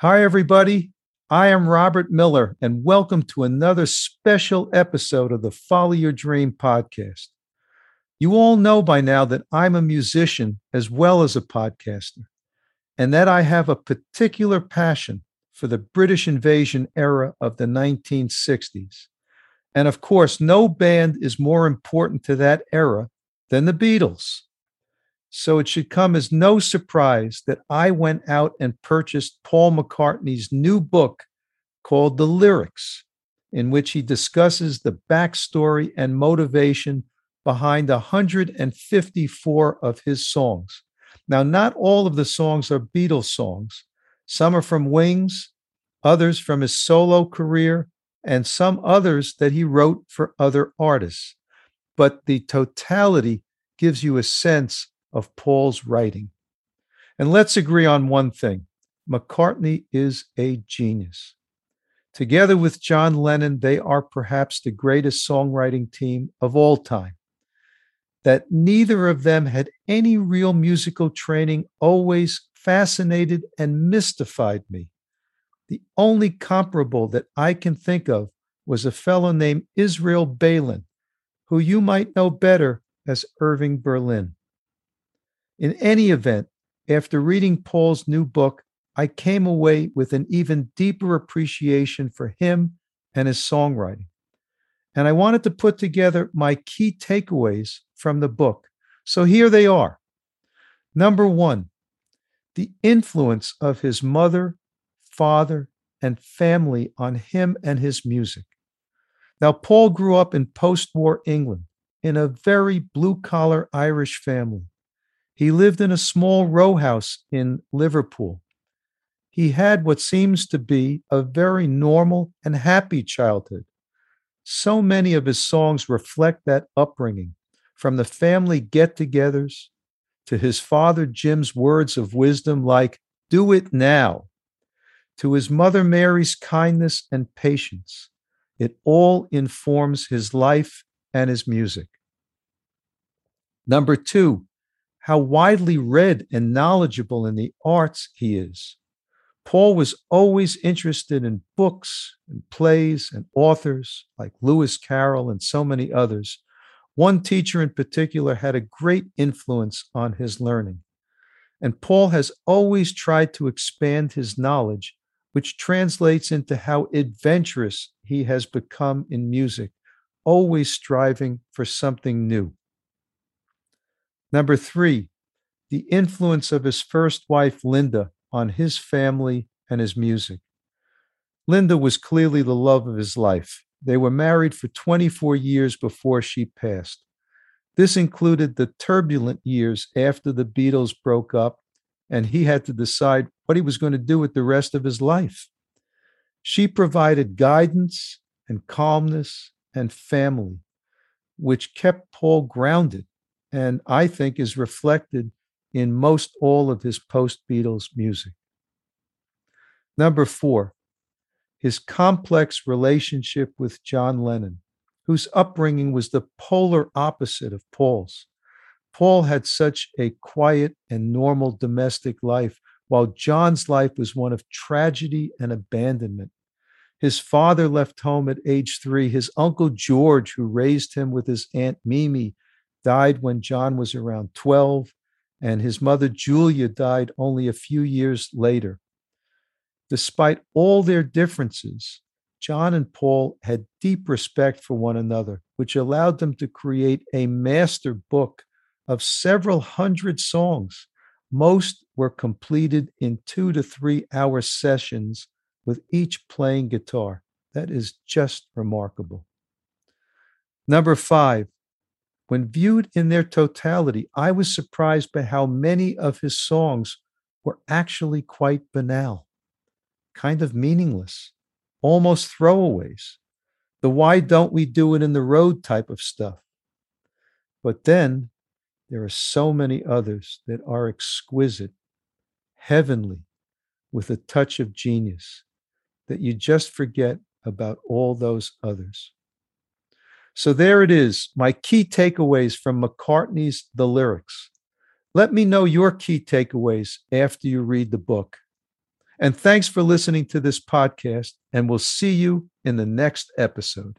Hi, everybody. I am Robert Miller, and welcome to another special episode of the Follow Your Dream podcast. You all know by now that I'm a musician as well as a podcaster, and that I have a particular passion for the British invasion era of the 1960s. And of course, no band is more important to that era than the Beatles. So it should come as no surprise that I went out and purchased Paul McCartney's new book called The Lyrics, in which he discusses the backstory and motivation behind 154 of his songs. Now, not all of the songs are Beatles songs. Some are from Wings, others from his solo career, and some others that he wrote for other artists. But the totality gives you a sense of Paul's writing. And let's agree on one thing McCartney is a genius. Together with John Lennon, they are perhaps the greatest songwriting team of all time. That neither of them had any real musical training always fascinated and mystified me. The only comparable that I can think of was a fellow named Israel Beilin, who you might know better as Irving Berlin. In any event, after reading Paul's new book, I came away with an even deeper appreciation for him and his songwriting. And I wanted to put together my key takeaways from the book. So here they are. Number one, the influence of his mother, father, and family on him and his music. Now, Paul grew up in post war England in a very blue collar Irish family. He lived in a small row house in Liverpool. He had what seems to be a very normal and happy childhood. So many of his songs reflect that upbringing, from the family get togethers to his father Jim's words of wisdom like, do it now, to his mother Mary's kindness and patience. It all informs his life and his music. Number two, how widely read and knowledgeable in the arts he is. Paul was always interested in books and plays and authors like Lewis Carroll and so many others. One teacher in particular had a great influence on his learning. And Paul has always tried to expand his knowledge, which translates into how adventurous he has become in music, always striving for something new. Number three, the influence of his first wife, Linda, on his family and his music. Linda was clearly the love of his life. They were married for 24 years before she passed. This included the turbulent years after the Beatles broke up, and he had to decide what he was going to do with the rest of his life. She provided guidance and calmness and family, which kept Paul grounded and I think is reflected in most all of his post Beatles music. Number four, his complex relationship with John Lennon, whose upbringing was the polar opposite of Paul's. Paul had such a quiet and normal domestic life, while John's life was one of tragedy and abandonment. His father left home at age three. His uncle George, who raised him with his aunt Mimi, died when John was around 12, and his mother Julia died only a few years later. Despite all their differences, John and Paul had deep respect for one another, which allowed them to create a master book of several hundred songs. Most were completed in two to three hour sessions with each playing guitar. That is just remarkable. Number five, when viewed in their totality, I was surprised by how many of his songs were actually quite banal, kind of meaningless, almost throwaways. The why don't we do it in the road type of stuff. But then there are so many others that are exquisite, heavenly, with a touch of genius that you just forget about all those others. So there it is, my key takeaways from McCartney's The Lyrics. Let me know your key takeaways after you read the book. And thanks for listening to this podcast, and we'll see you in the next episode.